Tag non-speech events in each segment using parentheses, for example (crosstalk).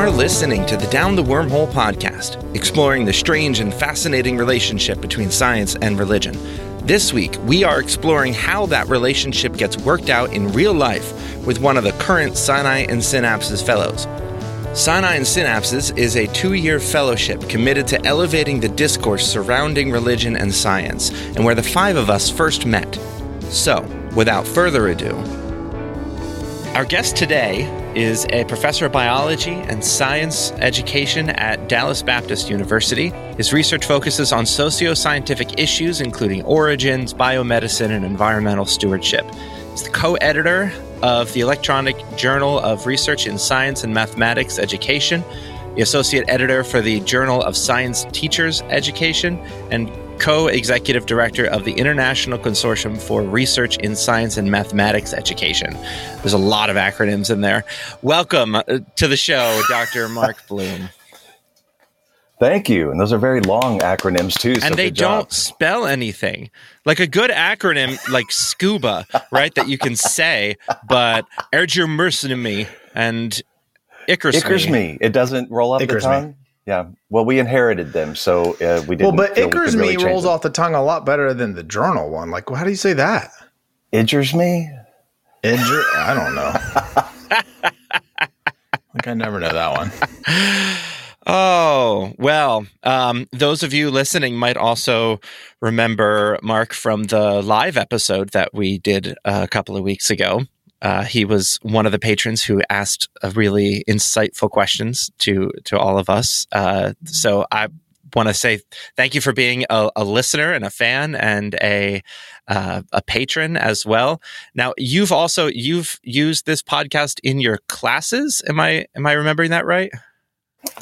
You're listening to the Down the Wormhole podcast, exploring the strange and fascinating relationship between science and religion. This week, we are exploring how that relationship gets worked out in real life with one of the current Sinai and Synapses fellows. Sinai and Synapses is a two year fellowship committed to elevating the discourse surrounding religion and science, and where the five of us first met. So, without further ado, our guest today is a professor of biology and science education at Dallas Baptist University. His research focuses on socio-scientific issues, including origins, biomedicine, and environmental stewardship. He's the co editor of the Electronic Journal of Research in Science and Mathematics Education, the associate editor for the Journal of Science Teachers Education, and co executive director of the International Consortium for Research in Science and Mathematics Education. There's a lot of acronyms in there. Welcome uh, to the show, Dr. Mark (laughs) Bloom. Thank you. And those are very long acronyms too. So and they don't spell anything. Like a good acronym, like scuba, (laughs) right? That you can say, but Ergermersnemy and Ickersme. me. It doesn't roll off the tongue. Yeah. Well, we inherited them, so uh, we didn't. Well, but Ickers me really rolls off the tongue a lot better than the journal one. Like, how do you say that? Idgers me. Idger. I don't know. (laughs) like I never know that one. (laughs) Oh, well, um, those of you listening might also remember Mark from the live episode that we did a couple of weeks ago. Uh, he was one of the patrons who asked really insightful questions to to all of us. Uh, so I want to say thank you for being a, a listener and a fan and a uh, a patron as well. Now you've also you've used this podcast in your classes. Am I am I remembering that right?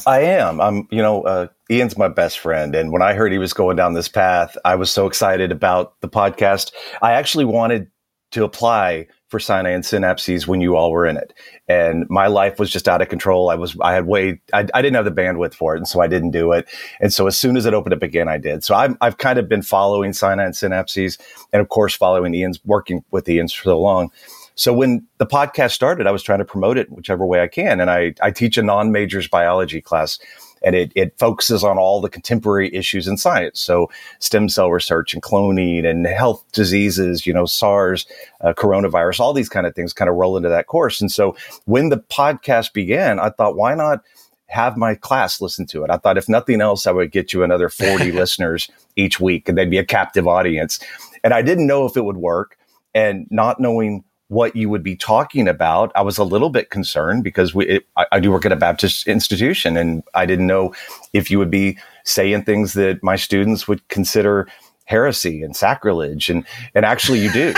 I am. I'm. You know, uh, Ian's my best friend, and when I heard he was going down this path, I was so excited about the podcast. I actually wanted to apply for Sinai and Synapses when you all were in it. And my life was just out of control. I was, I had way, I, I, didn't have the bandwidth for it. And so I didn't do it. And so as soon as it opened up again, I did. So I'm, I've kind of been following Sinai and Synapses and of course following Ian's, working with Ian's for so long. So when the podcast started, I was trying to promote it whichever way I can. And I, I teach a non-majors biology class and it, it focuses on all the contemporary issues in science. So stem cell research and cloning and health diseases, you know, SARS, uh, coronavirus, all these kind of things kind of roll into that course. And so when the podcast began, I thought, why not have my class listen to it? I thought if nothing else, I would get you another 40 (laughs) listeners each week and they'd be a captive audience. And I didn't know if it would work and not knowing what you would be talking about, I was a little bit concerned because we, it, I, I, do work at a Baptist institution and I didn't know if you would be saying things that my students would consider heresy and sacrilege. And, and actually you do,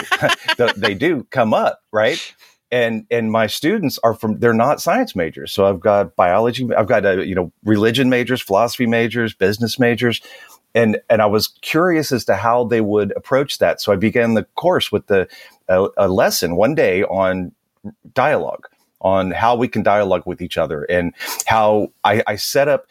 (laughs) (laughs) they do come up, right? And, and my students are from, they're not science majors. So I've got biology, I've got, uh, you know, religion majors, philosophy majors, business majors and and I was curious as to how they would approach that. So I began the course with the a, a lesson one day on dialogue, on how we can dialogue with each other, and how I, I set up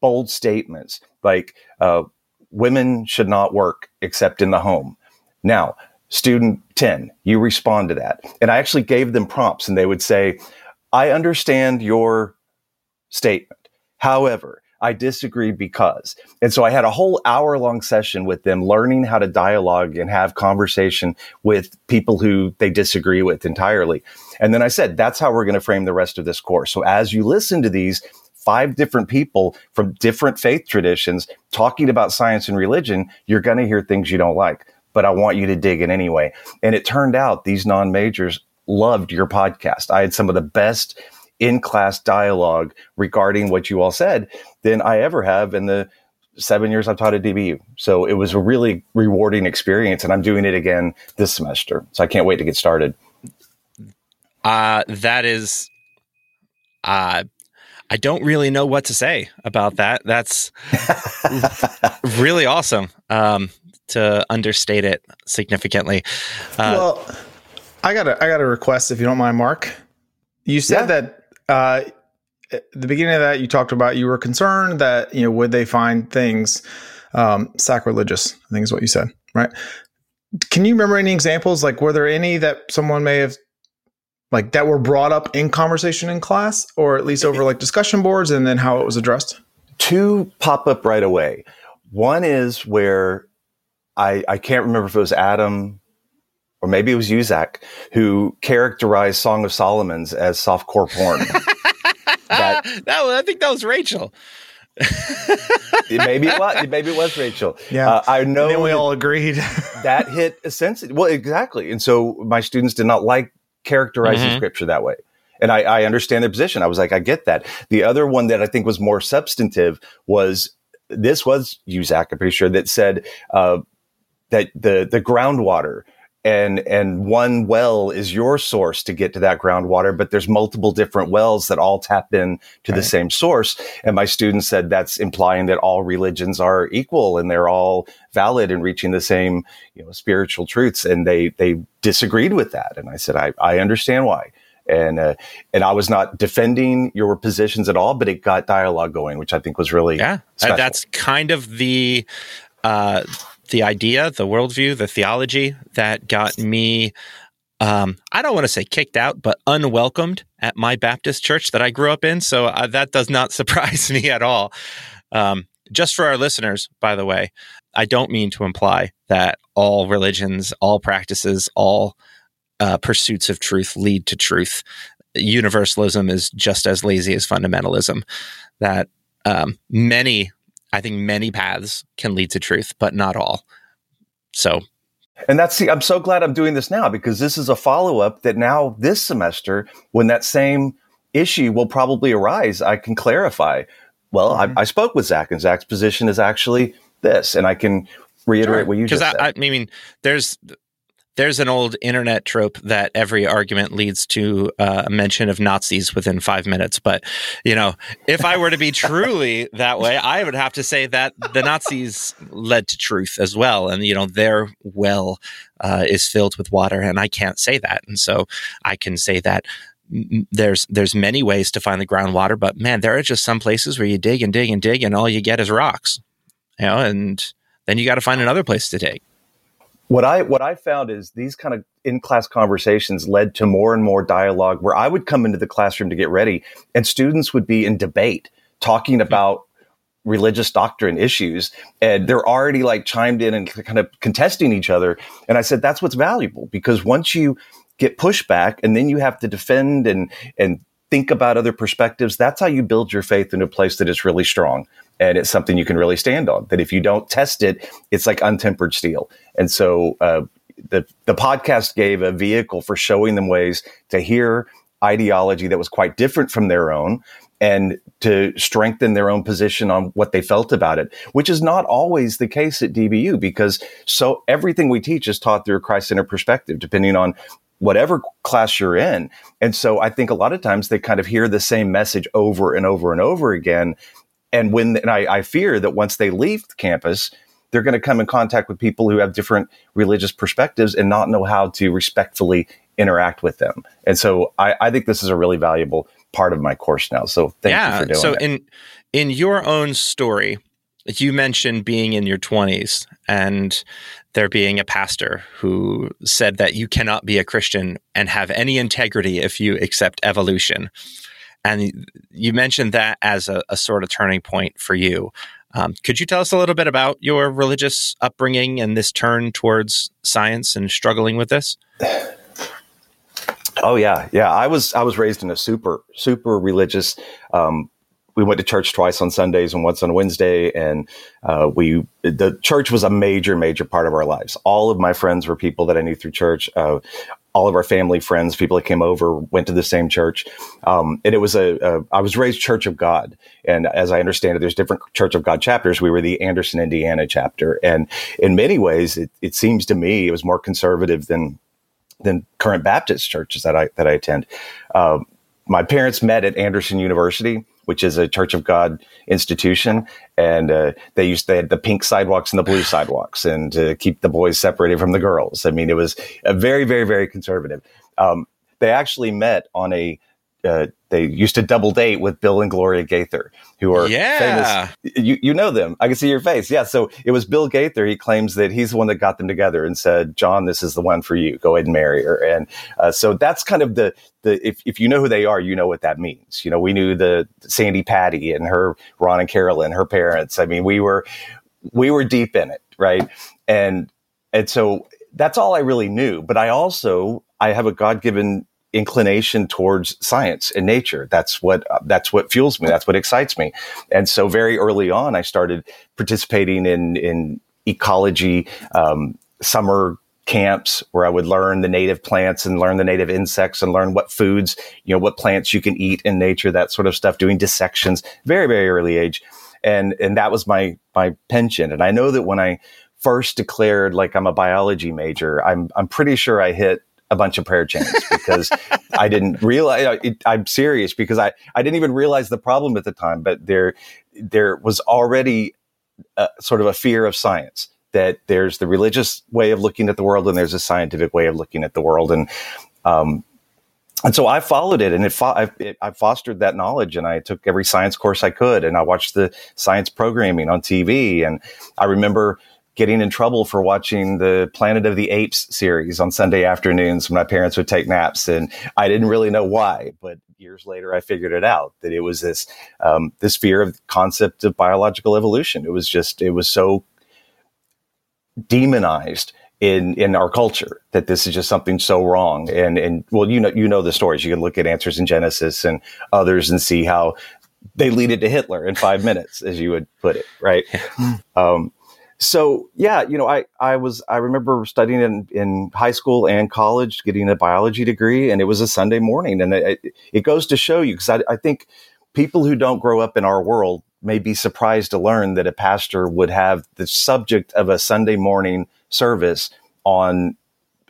bold statements like uh, women should not work except in the home. Now, student 10, you respond to that. And I actually gave them prompts and they would say, I understand your statement. However, I disagree because. And so I had a whole hour long session with them learning how to dialogue and have conversation with people who they disagree with entirely. And then I said, that's how we're going to frame the rest of this course. So as you listen to these, five different people from different faith traditions talking about science and religion, you're going to hear things you don't like. But I want you to dig in anyway. And it turned out these non majors loved your podcast. I had some of the best in class dialogue regarding what you all said than I ever have in the seven years I've taught at DBU. So it was a really rewarding experience, and I'm doing it again this semester. So I can't wait to get started. Uh, that is, uh, I don't really know what to say about that. That's (laughs) really awesome um, to understate it significantly. Uh, well, I got a I got a request if you don't mind, Mark. You said yeah. that uh, at the beginning of that, you talked about you were concerned that you know would they find things um, sacrilegious? I think is what you said, right? Can you remember any examples? Like, were there any that someone may have like that were brought up in conversation in class or at least over like discussion boards and then how it was addressed? Two pop up right away. One is where I, I can't remember if it was Adam or maybe it was Zach who characterized Song of Solomon's as softcore porn. (laughs) that, (laughs) that I think that was Rachel. maybe it was. Maybe it was Rachel. Yeah, uh, I know. And we all (laughs) agreed that hit a sense. Well, exactly. And so my students did not like characterizing mm-hmm. scripture that way. And I, I understand their position. I was like, I get that. The other one that I think was more substantive was this was Zach, I'm pretty sure, that said uh, that the the groundwater and and one well is your source to get to that groundwater but there's multiple different wells that all tap in to right. the same source and my students said that's implying that all religions are equal and they're all valid in reaching the same you know spiritual truths and they they disagreed with that and i said i, I understand why and uh, and I was not defending your positions at all, but it got dialogue going, which I think was really yeah. Special. That's kind of the uh, the idea, the worldview, the theology that got me. Um, I don't want to say kicked out, but unwelcomed at my Baptist church that I grew up in. So uh, that does not (laughs) surprise me at all. Um, just for our listeners, by the way, I don't mean to imply that all religions, all practices, all uh, pursuits of truth lead to truth. Universalism is just as lazy as fundamentalism. That um, many I think many paths can lead to truth, but not all. So, and that's the, I'm so glad I'm doing this now because this is a follow up that now this semester, when that same issue will probably arise, I can clarify. Well, mm-hmm. I, I, spoke with Zach, and Zach's position is actually this, and I can reiterate sure. what you just I, said. I mean, there's there's an old internet trope that every argument leads to uh, a mention of Nazis within five minutes. But, you know, if I were to be (laughs) truly that way, I would have to say that the Nazis led to truth as well. And, you know, their well uh, is filled with water. And I can't say that. And so I can say that there's there's many ways to find the groundwater, but man, there are just some places where you dig and dig and dig, and all you get is rocks, you know, and then you got to find another place to dig. What I what I found is these kind of in class conversations led to more and more dialogue where I would come into the classroom to get ready and students would be in debate talking hmm. about religious doctrine issues and they're already like chimed in and kind of contesting each other and I said that's what's valuable because once you get pushback and then you have to defend and and think about other perspectives that's how you build your faith in a place that is really strong and it's something you can really stand on. That if you don't test it, it's like untempered steel. And so uh, the the podcast gave a vehicle for showing them ways to hear ideology that was quite different from their own and to strengthen their own position on what they felt about it, which is not always the case at DBU because so everything we teach is taught through a Christ-centered perspective, depending on whatever class you're in. And so I think a lot of times they kind of hear the same message over and over and over again and when and I, I fear that once they leave the campus, they're going to come in contact with people who have different religious perspectives and not know how to respectfully interact with them. And so I, I think this is a really valuable part of my course now. So thank yeah, you for doing so it. in in your own story, you mentioned being in your 20s and there being a pastor who said that you cannot be a Christian and have any integrity if you accept evolution. And you mentioned that as a, a sort of turning point for you. Um, could you tell us a little bit about your religious upbringing and this turn towards science and struggling with this? Oh yeah, yeah. I was I was raised in a super super religious. Um, we went to church twice on Sundays and once on Wednesday, and uh, we the church was a major major part of our lives. All of my friends were people that I knew through church. Uh, all of our family friends, people that came over, went to the same church. Um, and it was a, a, I was raised Church of God. And as I understand it, there's different Church of God chapters. We were the Anderson, Indiana chapter. And in many ways, it, it seems to me it was more conservative than, than current Baptist churches that I, that I attend. Uh, my parents met at Anderson University which is a Church of God institution, and uh, they used they had the pink sidewalks and the blue sidewalks, and to keep the boys separated from the girls. I mean, it was a very, very, very conservative. Um, they actually met on a uh, they used to double date with Bill and Gloria Gaither, who are yeah. famous. You, you know them. I can see your face. Yeah. So it was Bill Gaither. He claims that he's the one that got them together and said, John, this is the one for you. Go ahead and marry her. And uh, so that's kind of the, the if, if you know who they are, you know what that means. You know, we knew the Sandi Patty and her, Ron and Carolyn, her parents. I mean, we were, we were deep in it. Right. And, and so that's all I really knew. But I also, I have a God given inclination towards science and nature. That's what that's what fuels me. That's what excites me. And so very early on, I started participating in in ecology um, summer camps where I would learn the native plants and learn the native insects and learn what foods, you know, what plants you can eat in nature, that sort of stuff. Doing dissections, very very early age, and and that was my my penchant. And I know that when I first declared like I'm a biology major, I'm I'm pretty sure I hit a bunch of prayer chains because I didn't realize it, I'm serious because I, I didn't even realize the problem at the time, but there, there was already a, sort of a fear of science that there's the religious way of looking at the world and there's a scientific way of looking at the world. And, um, and so I followed it and it, fo- I, it, I fostered that knowledge and I took every science course I could and I watched the science programming on TV. And I remember getting in trouble for watching the Planet of the Apes series on Sunday afternoons when my parents would take naps, and I didn't really know why. But years later, I figured it out that it was this um, this fear of the concept of biological evolution. It was just it was so demonized in in our culture that this is just something so wrong and and well you know you know the stories you can look at answers in genesis and others and see how they lead it to hitler in five minutes as you would put it right um, so yeah, you know, I, I was, I remember studying in, in high school and college, getting a biology degree and it was a Sunday morning. And it, it goes to show you, cause I, I think people who don't grow up in our world may be surprised to learn that a pastor would have the subject of a Sunday morning service on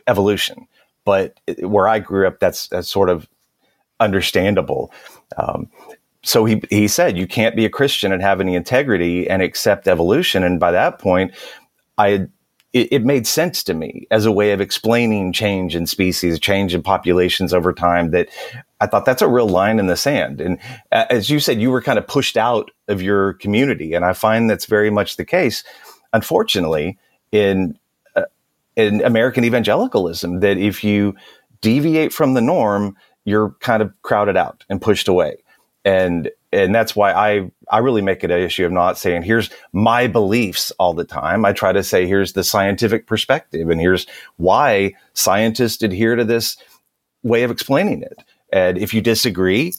evolution. But where I grew up, that's, that's sort of understandable. Um, so he he said you can't be a Christian and have any integrity and accept evolution. And by that point, I it, it, made sense to me as a way of explaining change in species, change in populations over time. That I thought that's a real line in the sand. And as you said, you were kind of pushed out of your community, and I find that's very much the case. Unfortunately, in uh, in American evangelicalism, that if you deviate from the norm, you're kind of crowded out and pushed away and and that's why I I really make it an issue of not saying here's my beliefs all the time. I try to say here's the scientific perspective and here's why scientists adhere to this way of explaining it. And if you disagree,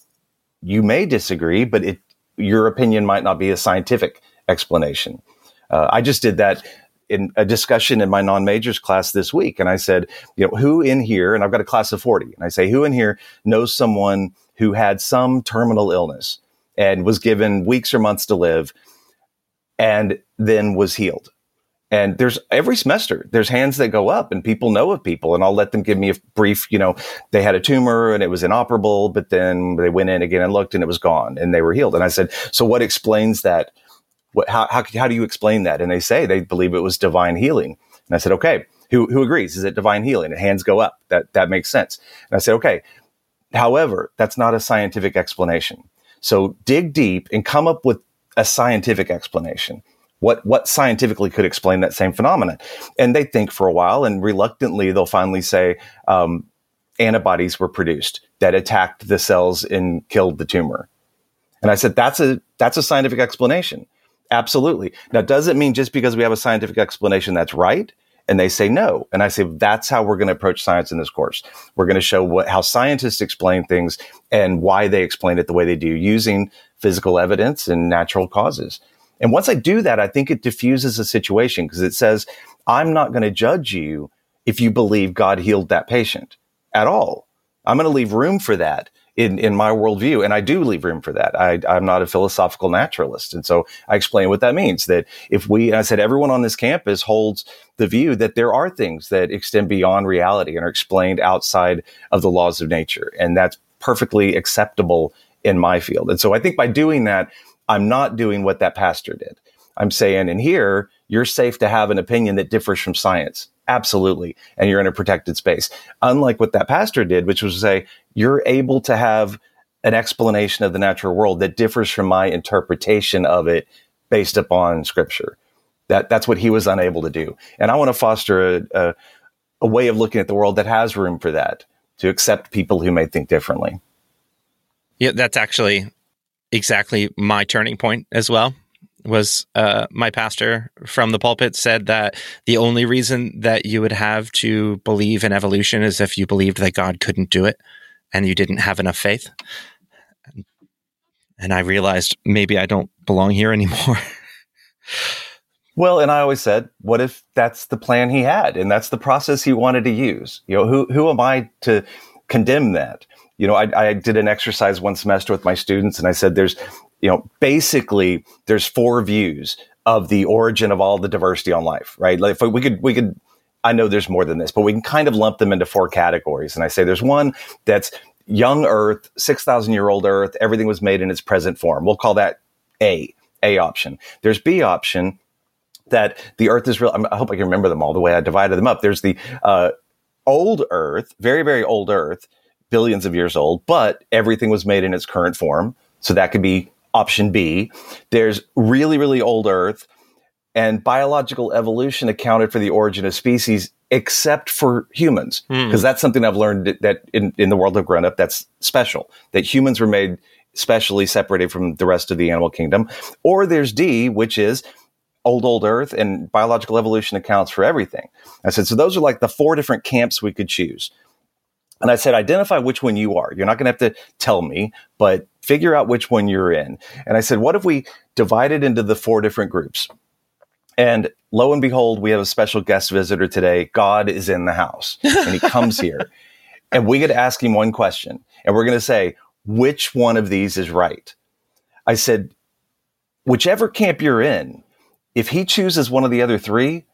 you may disagree, but it your opinion might not be a scientific explanation. Uh, I just did that in a discussion in my non-majors class this week, and I said, you know, who in here, and I've got a class of forty, and I say, who in here knows someone who had some terminal illness and was given weeks or months to live and then was healed. And there's every semester, there's hands that go up and people know of people and I'll let them give me a brief, you know, they had a tumor and it was inoperable, but then they went in again and looked and it was gone and they were healed. And I said, so what explains that? What, how, how, how do you explain that? And they say they believe it was divine healing. And I said, okay, who, who agrees? Is it divine healing? And hands go up. That, that makes sense. And I said, okay, However, that's not a scientific explanation. So dig deep and come up with a scientific explanation. What, what scientifically could explain that same phenomenon? And they think for a while and reluctantly they'll finally say, um, antibodies were produced that attacked the cells and killed the tumor. And I said, that's a, that's a scientific explanation. Absolutely. Now, does it mean just because we have a scientific explanation that's right? And they say no. And I say, that's how we're going to approach science in this course. We're going to show what, how scientists explain things and why they explain it the way they do using physical evidence and natural causes. And once I do that, I think it diffuses the situation because it says, I'm not going to judge you if you believe God healed that patient at all. I'm going to leave room for that in, in my worldview. And I do leave room for that. I, I'm not a philosophical naturalist. And so I explain what that means that if we, I said, everyone on this campus holds the view that there are things that extend beyond reality and are explained outside of the laws of nature. And that's perfectly acceptable in my field. And so I think by doing that, I'm not doing what that pastor did. I'm saying in here, you're safe to have an opinion that differs from science. Absolutely. And you're in a protected space. Unlike what that pastor did, which was to say, you're able to have an explanation of the natural world that differs from my interpretation of it based upon scripture. That that's what he was unable to do. And I want to foster a, a, a way of looking at the world that has room for that, to accept people who may think differently. Yeah, that's actually exactly my turning point as well was uh, my pastor from the pulpit said that the only reason that you would have to believe in evolution is if you believed that God couldn't do it and you didn't have enough faith. And I realized maybe I don't belong here (laughs) anymore. well, and I always said, what if that's the plan he had and that's the process he wanted to use? You know, who who am I to condemn that? You know, I, I did an exercise one semester with my students, and I said, "There's, you know, basically there's four views of the origin of all the diversity on life, right? Like if we could we could I know there's more than this, but we can kind of lump them into four categories. And I say there's one that's young Earth, 6,000 year old Earth, everything was made in its present form. We'll call that A, A option. There's B option that the Earth is real. I hope I can remember them all the way I divided them up. There's the uh, old Earth, very, very old Earth, billions of years old, but everything was made in its current form. So that could be option B. There's really, really old Earth and biological evolution accounted for the origin of species except for humans. Because hmm. mm. that's something i've learned that in, in the world of grown up that's special. That humans were made specially separated from the rest of the animal kingdom. Or there's d which is old old earth and biological evolution accounts for everything. I said so those are like the four different camps we could choose. And i said identify which one you are. You're not going to have to tell me but figure out which one you're in. And i said what if we divide it into the four different groups and lo and behold, we have a special guest visitor today. God is in the house and he (laughs) comes here. And we get to ask him one question. And we're going to say, which one of these is right? I said, whichever camp you're in, if he chooses one of the other three,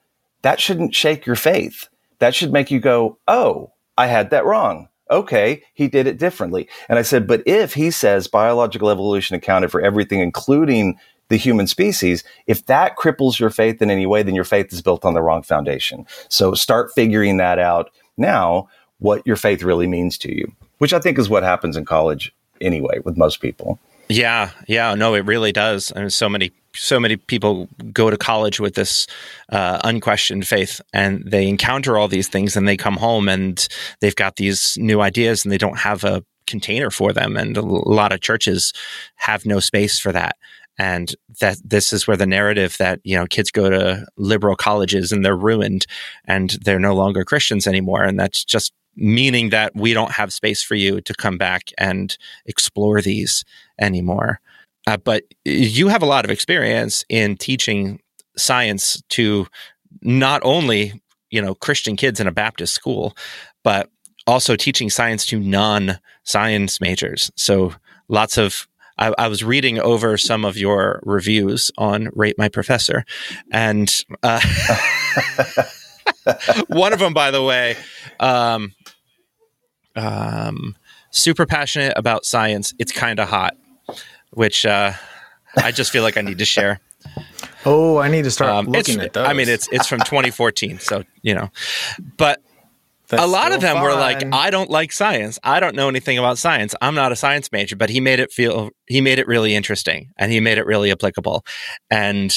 that shouldn't shake your faith. That should make you go, oh, I had that wrong. Okay, he did it differently. And I said, but if he says biological evolution accounted for everything, including the human species, if that cripples your faith in any way, then your faith is built on the wrong foundation. So start figuring that out now, what your faith really means to you, which I think is what happens in college anyway with most people. Yeah, yeah, no, it really does. I mean, so many, so many people go to college with this uh, unquestioned faith, and they encounter all these things, and they come home and they've got these new ideas, and they don't have a container for them, and a lot of churches have no space for that and that this is where the narrative that you know kids go to liberal colleges and they're ruined and they're no longer Christians anymore. And that's just meaning that we don't have space for you to come back and explore these anymore. Uh, but you have a lot of experience in teaching science to not only you know Christian kids in a Baptist school but also teaching science to non science majors. So lots of I, I, was reading over some of your reviews on Rate My Professor, and uh, (laughs) one of them, by the way, um, um, super passionate about science. It's kind of hot, which uh, I just feel like I need to share. Oh, I need to start um, looking at those. I mean, it's it's from 2014, so you know, but that's a lot of them fun. were like, I don't like science. I don't know anything about science. I'm not a science major, but he made it feel, he made it really interesting and he made it really applicable. And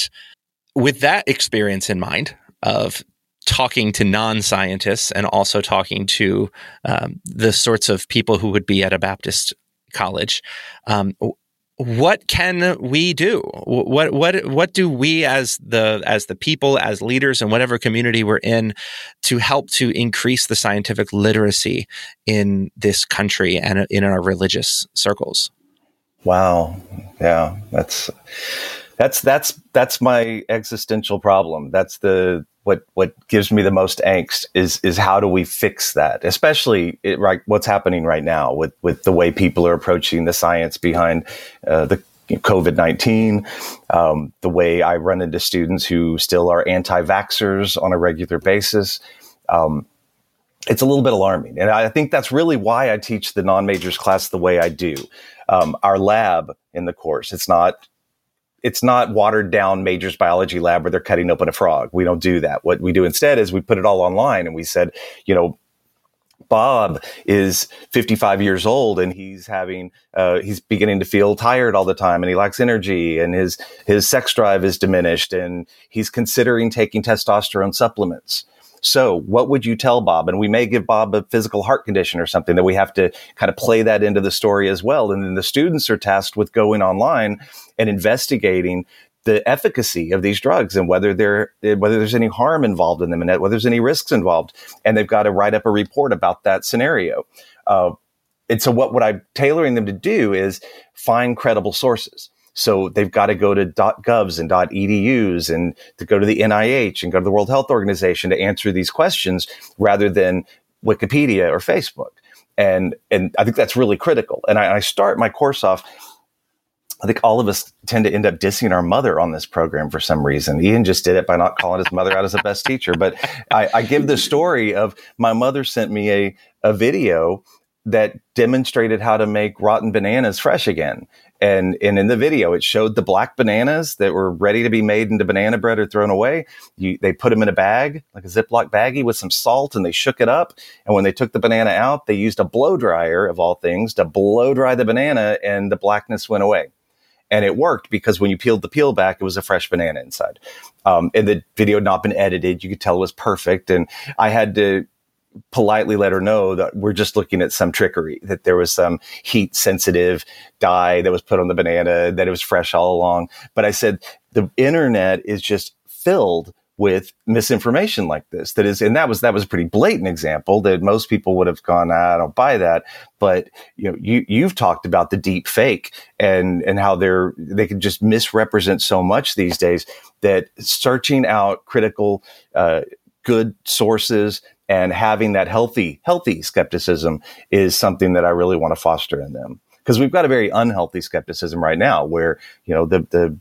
with that experience in mind of talking to non scientists and also talking to um, the sorts of people who would be at a Baptist college, um, what can we do? What what what do we as the as the people as leaders in whatever community we're in to help to increase the scientific literacy in this country and in our religious circles? Wow. Yeah that's that's that's that's my existential problem that's the what what gives me the most angst is is how do we fix that especially it, right what's happening right now with with the way people are approaching the science behind uh, the COVID 19, um, the way I run into students who still are anti vaxxers on a regular basis. Um, it's a little bit alarming. And I think that's really why I teach the non majors class the way I do. Um, our lab in the course, it's not it's not watered down majors biology lab where they're cutting open a frog. We don't do that. What we do instead is we put it all online and we said, you know, Bob is 55 years old and he's having uh, he's beginning to feel tired all the time and he lacks energy and his his sex drive is diminished and he's considering taking testosterone supplements. So, what would you tell Bob? And we may give Bob a physical heart condition or something that we have to kind of play that into the story as well. And then the students are tasked with going online and investigating the efficacy of these drugs and whether there whether there's any harm involved in them and whether there's any risks involved and they've got to write up a report about that scenario uh, and so what what i'm tailoring them to do is find credible sources so they've got to go to .govs and .edus and to go to the NIH and go to the World Health Organization to answer these questions rather than Wikipedia or Facebook. And and I think that's really critical. And I, I start my course off I think all of us tend to end up dissing our mother on this program for some reason. Ian just did it by not calling his mother out as the best teacher. But I, I give the story of my mother sent me a, a video that demonstrated how to make rotten bananas fresh again. And, and in the video, it showed the black bananas that were ready to be made into banana bread or thrown away. You, they put them in a bag, like a Ziploc baggie with some salt, and they shook it up. And when they took the banana out, they used a blow dryer, of all things, to blow dry the banana, and the blackness went away and it worked because when you peeled the peel back, it was a fresh banana inside. Um, and the video had not been edited. You could tell it was perfect. And I had to politely let her know that we're just looking at some trickery, that there was some heat sensitive dye that was put on the banana, that it was fresh all along. But I said, the internet is just filled with misinformation like this that is and that was that was a pretty blatant example that most people would have gone ah, i don't buy that but you know you you've talked about the deep fake and and how they're they can just misrepresent so much these days that searching out critical uh, good sources and having that healthy healthy skepticism is something that i really want to foster in them because we've got a very unhealthy skepticism right now where you know the the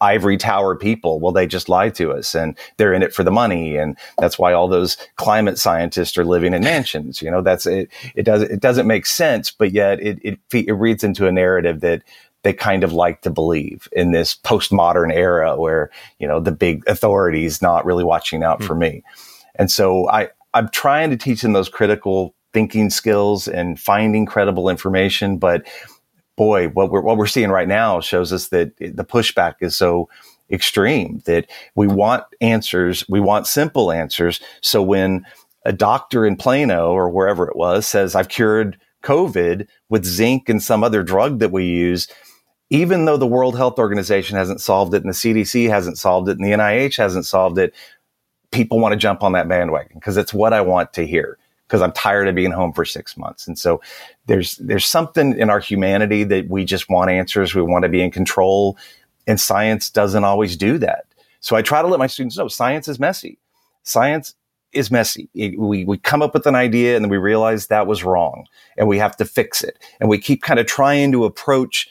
ivory tower people. Well, they just lie to us and they're in it for the money. And that's why all those climate scientists are living in mansions. You know, that's it. It doesn't it doesn't make sense, but yet it, it, it reads into a narrative that they kind of like to believe in this postmodern era where, you know, the big authorities not really watching out mm. for me. And so I, I'm trying to teach them those critical thinking skills and finding credible information, but boy, what we're what we're seeing right now shows us that the pushback is so extreme that we want answers, we want simple answers. So when a doctor in Plano or wherever it was says, "I've cured COVID with zinc and some other drug that we use," even though the World Health Organization hasn't solved it and the CDC hasn't solved it and the NIH hasn't solved it, people want to jump on that bandwagon because it's what I want to hear because I'm tired of being home for six months. And so there's, there's something in our humanity that we just want answers. We want to be in control and science doesn't always do that. So I try to let my students know science is messy. Science is messy. we, we come up with an idea and then we realize that was wrong and we have to fix it. And we keep kind of trying to approach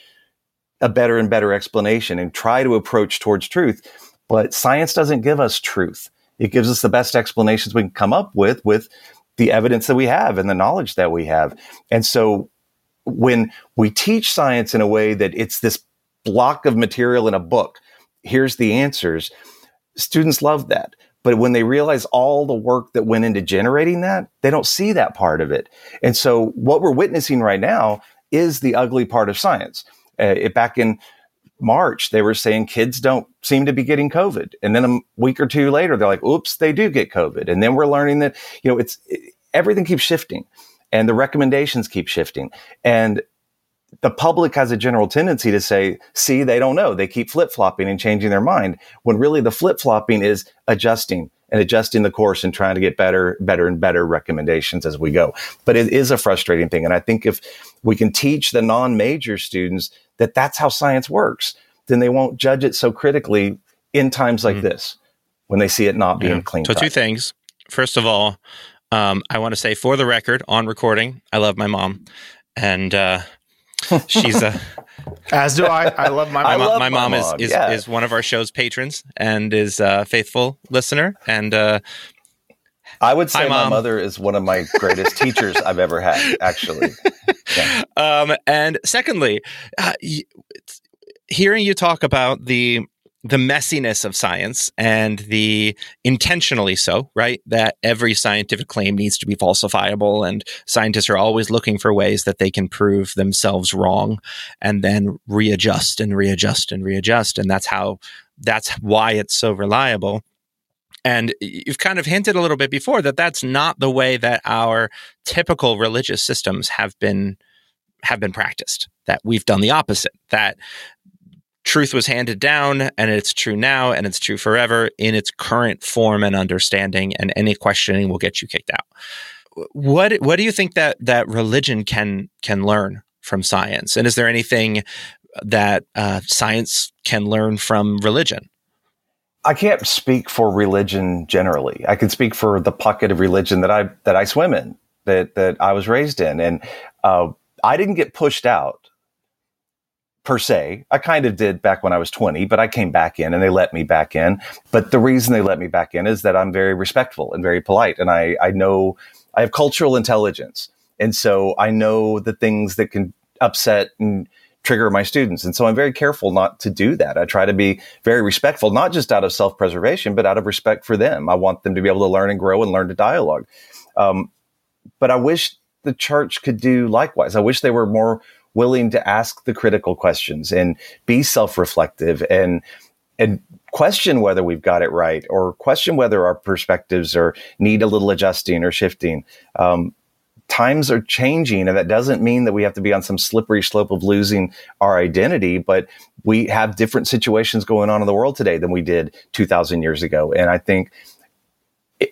a better and better explanation and try to approach towards truth. But science doesn't give us truth. It gives us the best explanations we can come up with, with the evidence that we have and the knowledge that we have. And so when we teach science in a way that it's this block of material in a book, here's the answers, students love that. But when they realize all the work that went into generating that, they don't see that part of it. And so what we're witnessing right now is the ugly part of science. Uh, it, back in March, they were saying kids don't seem to be getting COVID. And then a week or two later, they're like, oops, they do get COVID. And then we're learning that, you know, it's it, everything keeps shifting and the recommendations keep shifting. And the public has a general tendency to say, see, they don't know. They keep flip flopping and changing their mind when really the flip flopping is adjusting and adjusting the course and trying to get better, better and better recommendations as we go. But it is a frustrating thing. And I think if we can teach the non major students that that's how science works, then they won't judge it so critically in times like mm-hmm. this when they see it not being yeah. clean. So, two things. First of all, um, I want to say for the record on recording, I love my mom, and uh, she's a. (laughs) As do I. I love my mom. my, love my, mom, mom, is is, yeah. is one of our show's patrons and is a faithful listener. And uh, I would say Hi, my mother is one of my greatest (laughs) teachers I've ever had. Actually, yeah. um, and secondly, uh, hearing you talk about the the messiness of science and the intentionally so, right? That every scientific claim needs to be falsifiable and scientists are always looking for ways that they can prove themselves wrong and then readjust and readjust and readjust. And that's how, that's why it's so reliable. And you've kind of hinted a little bit before that that's not the way that our typical religious systems have been have been practiced. That we've done the opposite. That truth was handed down and it's true now and it's true forever in its current form and understanding and any questioning will get you kicked out. What what do you think that that religion can can learn from science? And is there anything that uh, science can learn from religion? I can't speak for religion generally. I can speak for the pocket of religion that I that I swim in, that that I was raised in, and uh, I didn't get pushed out per se. I kind of did back when I was 20, but I came back in and they let me back in. But the reason they let me back in is that I'm very respectful and very polite. And I, I know I have cultural intelligence. And so I know the things that can upset and trigger my students. And so I'm very careful not to do that. I try to be very respectful, not just out of self preservation, but out of respect for them. I want them to be able to learn and grow and learn to dialogue. Um, but I wish the church could do likewise. I wish they were more willing to ask the critical questions and be self-reflective and and question whether we've got it right or question whether our perspectives are need a little adjusting or shifting. Um, times are changing and that doesn't mean that we have to be on some slippery slope of losing our identity but we have different situations going on in the world today than we did 2000 years ago and i think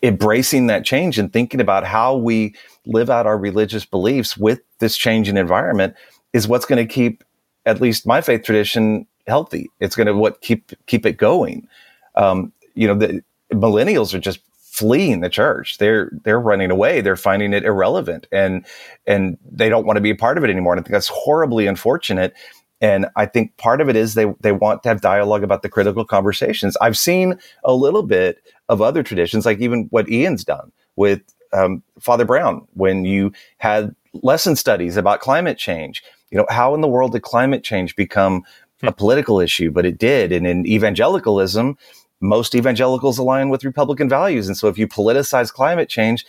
embracing that change and thinking about how we live out our religious beliefs with this changing environment is what's going to keep at least my faith tradition healthy. It's going to what keep keep it going. Um, you know, the millennials are just fleeing the church. They're they're running away. They're finding it irrelevant, and and they don't want to be a part of it anymore. And I think that's horribly unfortunate. And I think part of it is they they want to have dialogue about the critical conversations. I've seen a little bit of other traditions, like even what Ian's done with um, Father Brown, when you had lesson studies about climate change you know, how in the world did climate change become a hmm. political issue? But it did. And in evangelicalism, most evangelicals align with Republican values. And so if you politicize climate change,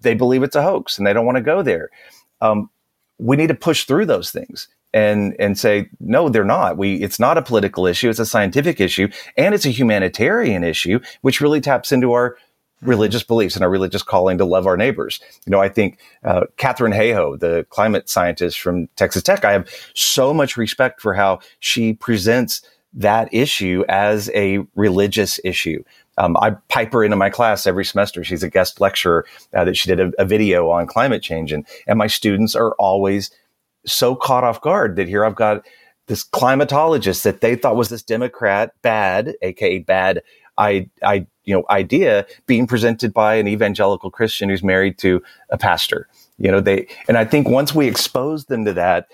they believe it's a hoax and they don't want to go there. Um, we need to push through those things and and say no they're not we it's not a political issue it's a scientific issue and it's a humanitarian issue which really taps into our religious beliefs and our religious calling to love our neighbors. You know, I think uh, Katharine Hayhoe, the climate scientist from Texas Tech, I have so much respect for how she presents that issue as a religious issue. Um, I pipe her into my class every semester. She's a guest lecturer uh, that she did a, a, video on climate change, and and my students are always so caught off guard that here I've got this climatologist that they thought was this Democrat bad, aka bad I, I, you know, idea being presented by an evangelical Christian who's married to a pastor. You know, they, and I think once we expose them to that,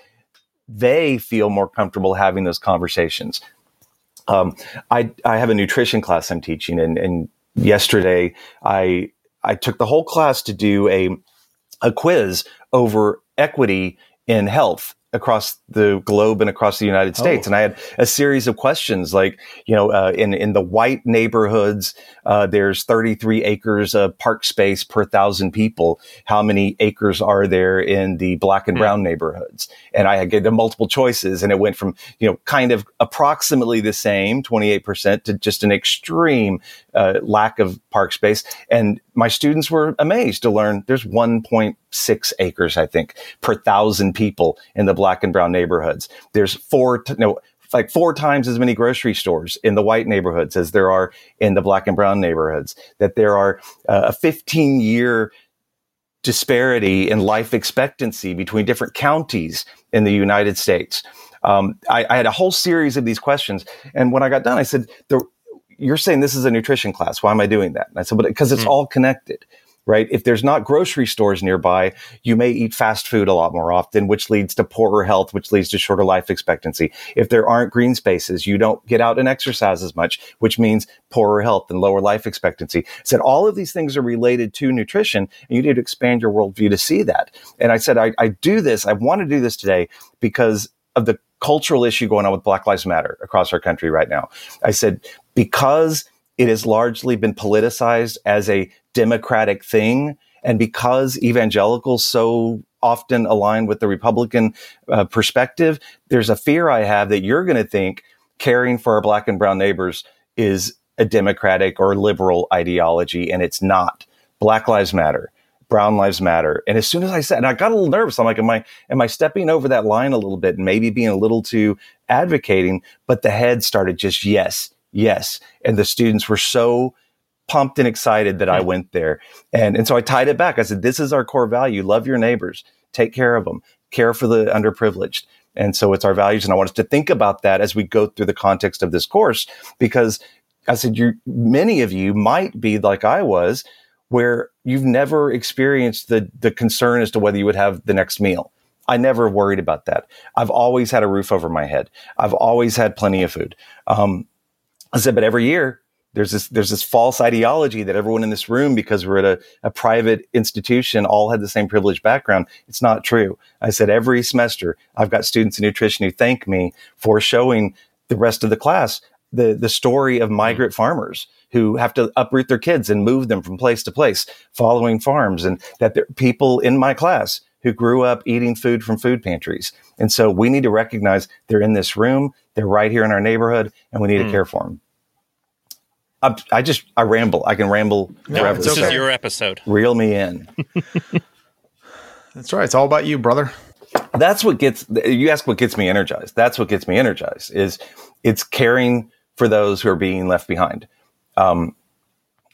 they feel more comfortable having those conversations. Um, I, I have a nutrition class I'm teaching and, and yesterday I, I took the whole class to do a, a quiz over equity in health across the globe and across the United States. Oh. And I had a series of questions like, you know, uh, in, in the white neighborhoods, uh, there's 33 acres of park space per thousand people. How many acres are there in the black and hmm. brown mm. neighborhoods? And I gave them multiple choices and it went from, you know, kind of approximately the same, 28% to just an extreme uh, lack of park space. And my students were amazed to learn there's 1.6 acres, I think, per thousand people in the black and brown neighborhoods. There's four, t- no, like four times as many grocery stores in the white neighborhoods as there are in the black and brown neighborhoods. That there are uh, a 15 year disparity in life expectancy between different counties in the United States. Um, I, I, had a whole series of these questions, and when I got done, I said, "You're saying this is a nutrition class? Why am I doing that?" And I said, "But because it's mm. all connected." right? If there's not grocery stores nearby, you may eat fast food a lot more often, which leads to poorer health, which leads to shorter life expectancy. If there aren't green spaces, you don't get out and exercise as much, which means poorer health and lower life expectancy. I said all of these things are related to nutrition, and you need to expand your worldview to see that. And I said, I, I do this, I want to do this today because of the cultural issue going on with Black Lives Matter across our country right now. I said, because it has largely been politicized as a democratic thing, and because evangelicals so often align with the Republican uh, perspective, there's a fear I have that you're going to think caring for our black and brown neighbors is a democratic or liberal ideology, and it's not. Black Lives Matter. Brown Lives Matter. And as soon as I said, and I got a little nervous, I'm like, am I, am I stepping over that line a little bit and maybe being a little too advocating? But the head started just yes, yes. And the students were so pumped and excited that I hmm. went there. And, and so I tied it back. I said, this is our core value. Love your neighbors, take care of them, care for the underprivileged. And so it's our values. And I want us to think about that as we go through the context of this course, because I said, you, many of you might be like I was, where you've never experienced the, the concern as to whether you would have the next meal. I never worried about that. I've always had a roof over my head. I've always had plenty of food. Um, I said, but every year there's this there's this false ideology that everyone in this room, because we're at a, a private institution, all had the same privileged background. It's not true. I said every semester I've got students in nutrition who thank me for showing the rest of the class the the story of migrant farmers who have to uproot their kids and move them from place to place, following farms, and that there are people in my class who grew up eating food from food pantries. And so we need to recognize they're in this room, they're right here in our neighborhood, and we need mm. to care for them. I, I, just I ramble. I can ramble no, forever. This so is your episode. Reel me in. (laughs) That's right. It's all about you, brother. That's what gets you ask what gets me energized. That's what gets me energized is it's caring for those who are being left behind. Um,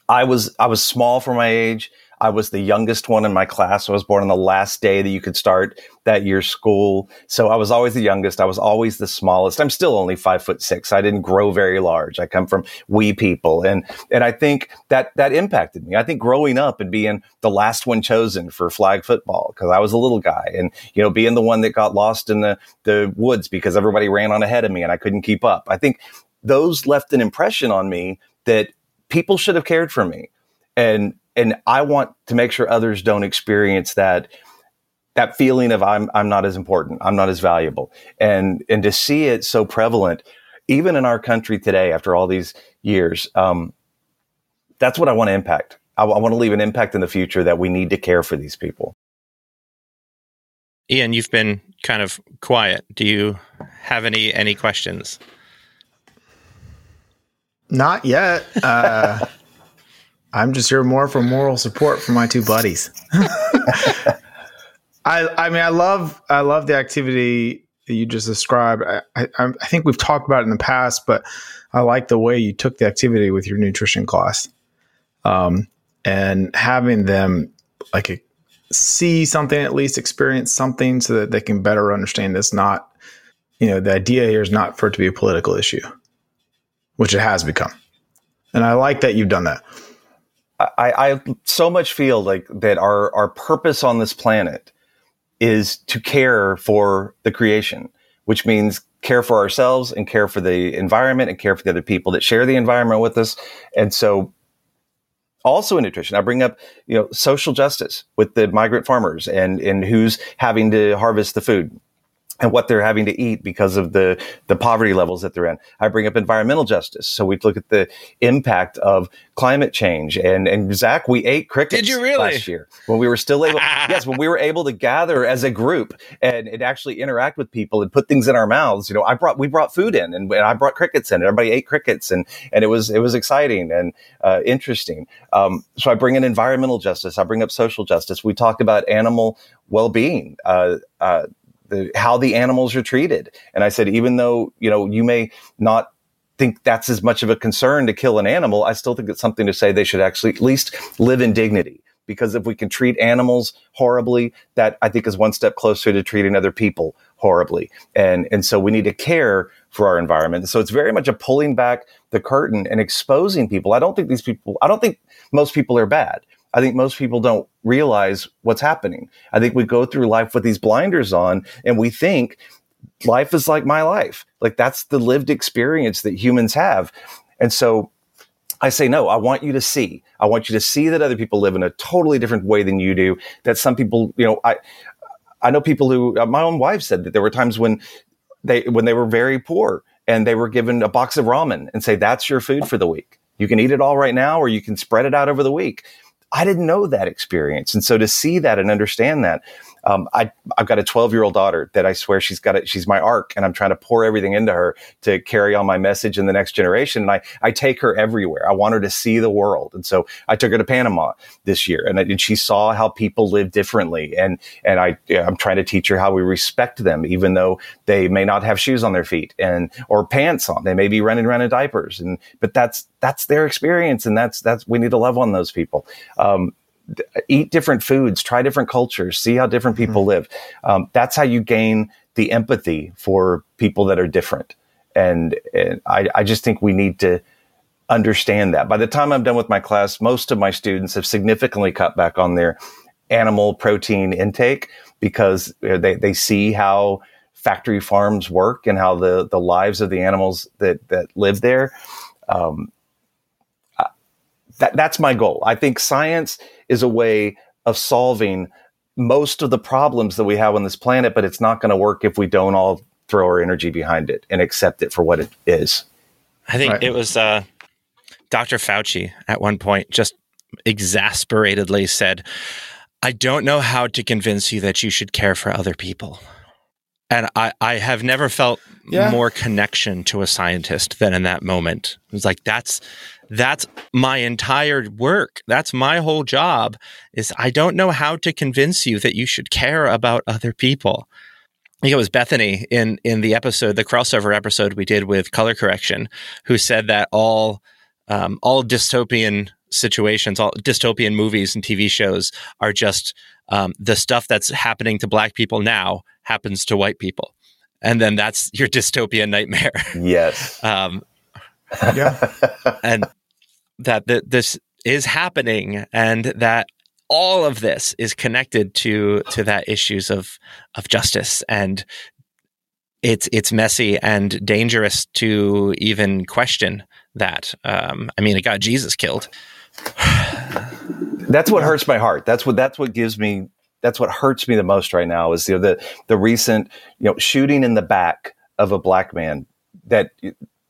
I was I was small for my age. I was the youngest one in my class. I was born on the last day that you could start that year's school. So I was always the youngest. I was always the smallest. I'm still only five foot six. I didn't grow very large. I come from wee people. And, and I think that, that impacted me. I think growing up and being the last one chosen for flag football, because I was a little guy and, you know, being the one that got lost in the, the woods because everybody ran on ahead of me and I couldn't keep up. I think those left an impression on me that people should have cared for me. And and I want to make sure others don't experience that that feeling of I'm I'm not as important, I'm not as valuable, and and to see it so prevalent, even in our country today, after all these years, um, that's what I want to impact. I, I want to leave an impact in the future that we need to care for these people. Ian, you've been kind of quiet. Do you have any any questions? Not yet. Uh, (laughs) I'm just here more for moral support for my two buddies. (laughs) I I mean I love I love the activity that you just described. I, I, I think we've talked about it in the past, but I like the way you took the activity with your nutrition class, um, and having them like a, see something at least experience something so that they can better understand this. Not you know the idea here is not for it to be a political issue which it has become. And I like that you've done that. I, I so much feel like that our, our purpose on this planet is to care for the creation, which means care for ourselves and care for the environment and care for the other people that share the environment with us. And so also in nutrition, I bring up, you know, social justice with the migrant farmers and, and who's having to harvest the food and what they're having to eat because of the, the poverty levels that they're in. I bring up environmental justice. So we look at the impact of climate change. And, and Zach, we ate crickets Did you really? last year when we were still able, (laughs) yes, when we were able to gather as a group and, and actually interact with people and put things in our mouths. You know, I brought, we brought food in and, and I brought crickets in. Everybody ate crickets and, and it was, it was exciting and uh, interesting. Um, so I bring in environmental justice. I bring up social justice. We talk about animal well-being. Uh, uh, how the animals are treated. And I said, even though, you know, you may not think that's as much of a concern to kill an animal, I still think it's something to say they should actually at least live in dignity. Because if we can treat animals horribly, that I think is one step closer to treating other people horribly. And, and so we need to care for our environment. So it's very much a pulling back the curtain and exposing people. I don't think these people, I don't think most people are bad. I think most people don't realize what's happening. I think we go through life with these blinders on and we think life is like my life. Like that's the lived experience that humans have. And so I say, no, I want you to see. I want you to see that other people live in a totally different way than you do. That some people, you know, I, I know people who, uh, my own wife said that there were times when they when they were very poor and they were given a box of ramen and say that's your food for the week. You can eat it all right now, or you can spread it out over the week. I didn't know that experience, and so to see that and understand that, um, I, I've got a 12 year old daughter that I swear she's got it. She's my arc and I'm trying to pour everything into her to carry on my message in the next generation. And I, I take her everywhere. I want her to see the world. And so I took her to Panama this year and, and she saw how people live differently. And, and I, I'm trying to teach her how we respect them, even though they may not have shoes on their feet and, or pants on. They may be running around in diapers. And, but that's, that's their experience. And that's, that's, we need to love on those people. Um, eat different foods, try different cultures, see how different people mm-hmm. live. Um, that's how you gain the empathy for people that are different. And, and I, I just think we need to understand that. By the time I'm done with my class, most of my students have significantly cut back on their animal protein intake because they, they see how factory farms work and how the, the lives of the animals that, that live there. Um, that, that's my goal. I think science is a way of solving most of the problems that we have on this planet, but it's not going to work if we don't all throw our energy behind it and accept it for what it is. I think right. it was uh, Dr. Fauci at one point just exasperatedly said, I don't know how to convince you that you should care for other people. And I, I have never felt yeah. more connection to a scientist than in that moment. It was like, that's that's my entire work. That's my whole job is I don't know how to convince you that you should care about other people. I think it was Bethany in in the episode, the crossover episode we did with color correction, who said that all um, all dystopian situations, all dystopian movies and TV shows are just um, the stuff that's happening to black people now happens to white people, and then that's your (laughs) dystopian nightmare. Yes. um, yeah. and that th- this is happening and that all of this is connected to to that issues of of justice. And it's it's messy and dangerous to even question that. Um, i mean it got jesus killed. That's what hurts my heart. That's what that's what gives me that's what hurts me the most right now is you know, the the recent you know shooting in the back of a black man that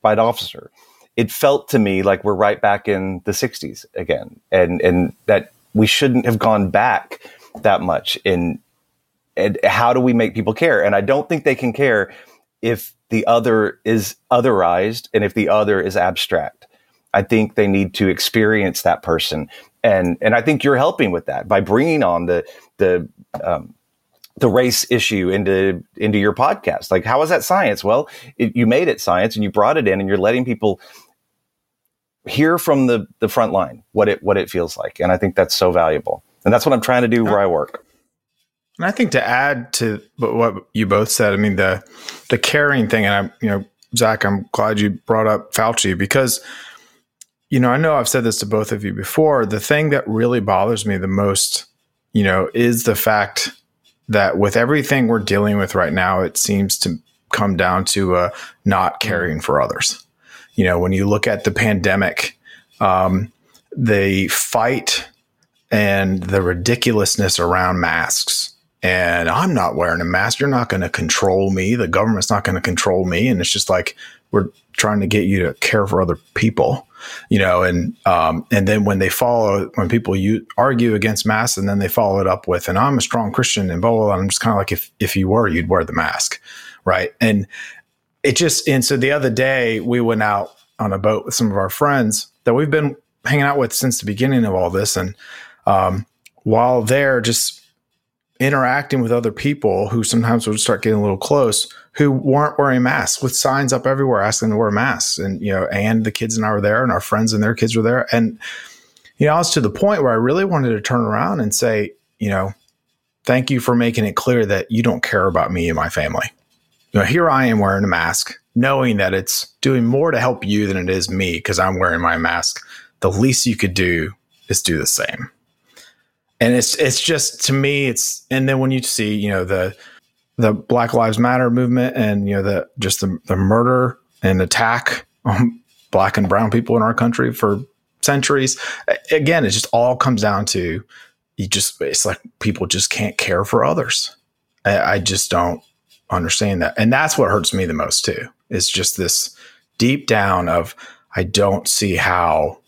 by an officer it felt to me like we're right back in the 60s again. And and that we shouldn't have gone back that much in and how do we make people care? And i don't think they can care if the other is otherized and if the other is abstract. I think they need to experience that person. And and i think you're helping with that by bringing on the the um, the race issue into into your podcast. Like how is that science? Well it, you made it science and you brought it in and you're letting people hear from the the front line what it what it feels like. And i think that's so valuable. And that's what i'm trying to do where i work. And i think to add to what you both said i mean the the caring thing and i'm you know zach i'm glad you brought up fauci because you know i know i've said this to both of you before. The thing that really bothers me the most you know is the fact that with everything we're dealing with right now it seems to come down to uh, not caring for others you know, when you look at the pandemic, um, the fight and the ridiculousness around masks. And I'm not wearing a mask. You're not going to control me. The government's not going to control me. And it's just like we're trying to get you to care for other people, you know. And um, and then when they follow, when people you argue against masks, and then they follow it up with, "And I'm a strong Christian," and blah blah. blah. I'm just kind of like, if if you were, you'd wear the mask, right? And it just and so the other day we went out on a boat with some of our friends that we've been hanging out with since the beginning of all this. And um, while they're just interacting with other people who sometimes would start getting a little close who weren't wearing masks with signs up everywhere asking to wear masks. And you know and the kids and i were there and our friends and their kids were there. And you know i was to the point where i really wanted to turn around and say you know thank you for making it clear that you don't care about me and my family you know, here I am wearing a mask, knowing that it's doing more to help you than it is me because I'm wearing my mask. The least you could do is do the same. And it's it's just to me, it's and then when you see, you know, the the Black Lives Matter movement and you know the just the, the murder and attack on black and brown people in our country for centuries. Again, it just all comes down to you just it's like people just can't care for others. I, I just don't understand that. And that's what hurts me the most too. Is just this deep down of I don't see how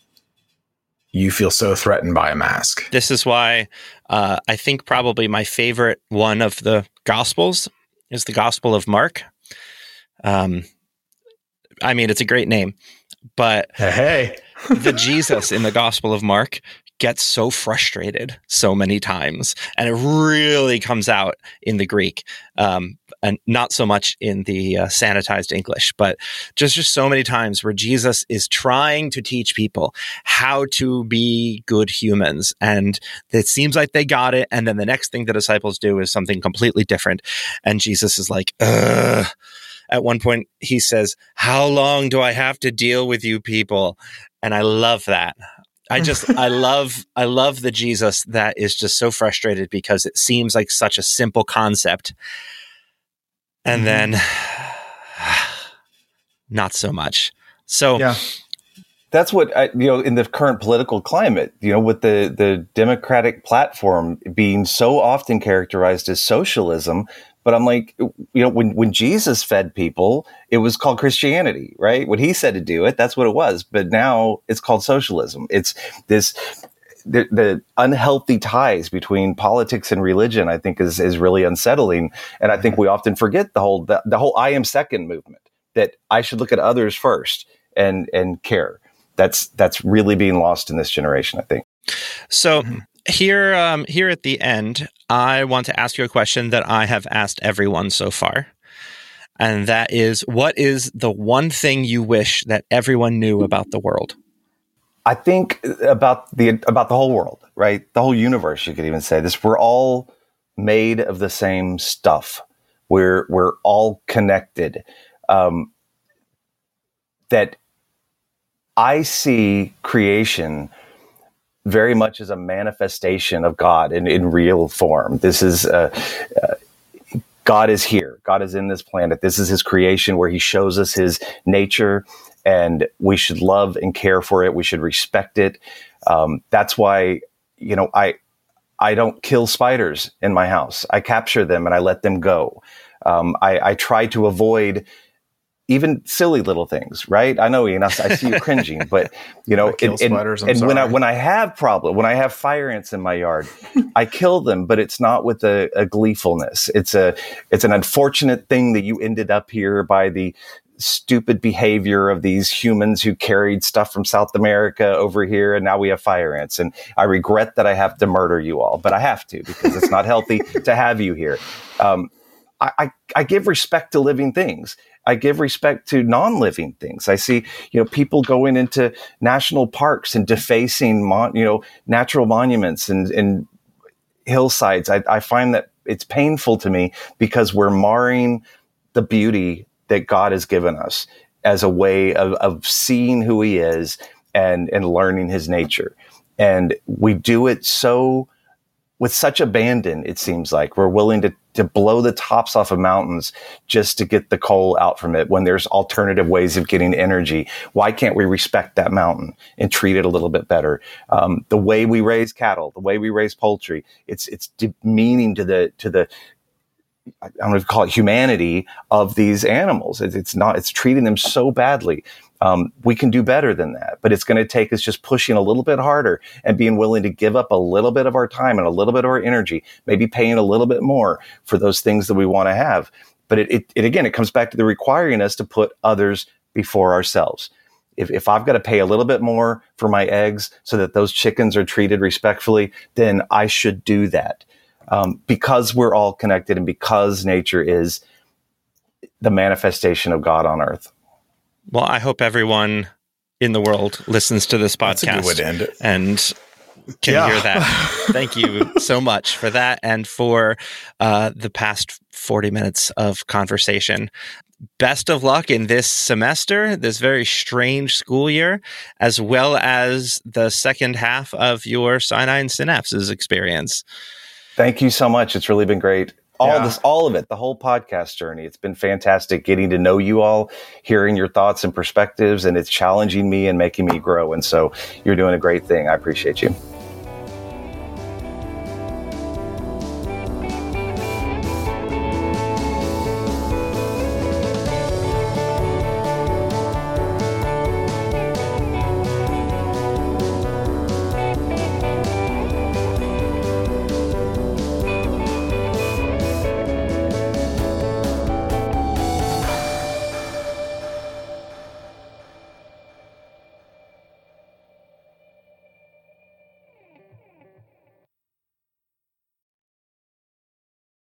you feel so threatened by a mask. This is why uh, I think probably my favorite one of the Gospels is the Gospel of Mark. Um, I mean, it's a great name, but hey, (laughs) the Jesus in the Gospel of Mark gets so frustrated so many times, and it really comes out in the Greek, um, and not so much in the uh, sanitized English, but just just so many times where Jesus is trying to teach people how to be good humans, and it seems like they got it, and then the next thing the disciples do is something completely different, and Jesus is like, Ugh at one point he says, How long do I have to deal with you people? And I love that. I just I love I love the Jesus that is just so frustrated because it seems like such a simple concept. And mm-hmm. then (sighs) not so much. So yeah. That's what I, you know in the current political climate, you know, with the the Democratic platform being so often characterized as socialism, but I'm like, you know, when, when Jesus fed people, it was called Christianity, right? When he said to do it, that's what it was. But now it's called socialism. It's this, the, the unhealthy ties between politics and religion, I think is, is really unsettling. And I think we often forget the whole, the, the whole I am second movement that I should look at others first and, and care. That's, that's really being lost in this generation, I think. So mm-hmm. Here, um, here at the end, I want to ask you a question that I have asked everyone so far. And that is what is the one thing you wish that everyone knew about the world? I think about the about the whole world, right? The whole universe, you could even say this. We're all made of the same stuff. We're we're all connected. Um, that I see creation very much as a manifestation of God in, in real form. This is, uh, uh, God is here. God is in this planet. This is his creation where he shows us his nature and we should love and care for it. We should respect it. Um, that's why, you know, I, I don't kill spiders in my house. I capture them and I let them go. Um, I, I try to avoid even silly little things, right? I know, Ian, I, I see you cringing, but you know, (laughs) and, and, and when I when I have problem, when I have fire ants in my yard, I kill them, but it's not with a, a, gleefulness. It's a it's an unfortunate thing that you ended up here by the stupid behavior of these humans who carried stuff from South America over here, and now we have fire ants. And I regret that I have to murder you all, but I have to because it's not healthy to have you here. Um, I, I, give respect to living things. I give respect to non-living things. I see, you know, people going into national parks and defacing, mon- you know, natural monuments and, and hillsides. I, I find that it's painful to me because we're marring the beauty that God has given us as a way of, of seeing who he is and, and learning his nature. And we do it so with such abandon, it seems like we're willing to, to blow the tops off of mountains just to get the coal out from it when there's alternative ways of getting energy. Why can't we respect that mountain and treat it a little bit better? Um, the way we raise cattle, the way we raise poultry, it's, it's demeaning to the, to the, I'm going to call it humanity of these animals. It's, it's not, it's treating them so badly. Um, we can do better than that, but it's going to take us just pushing a little bit harder and being willing to give up a little bit of our time and a little bit of our energy, maybe paying a little bit more for those things that we want to have. But it, it, it again, it comes back to the requiring us to put others before ourselves. If, if I've got to pay a little bit more for my eggs so that those chickens are treated respectfully, then I should do that. Um, because we're all connected and because nature is the manifestation of God on earth. Well, I hope everyone in the world listens to this podcast to and can yeah. hear that. (laughs) Thank you so much for that and for uh, the past 40 minutes of conversation. Best of luck in this semester, this very strange school year, as well as the second half of your Sinai and Synapses experience. Thank you so much. It's really been great all yeah. this all of it the whole podcast journey. It's been fantastic getting to know you all hearing your thoughts and perspectives and it's challenging me and making me grow. And so you're doing a great thing. I appreciate you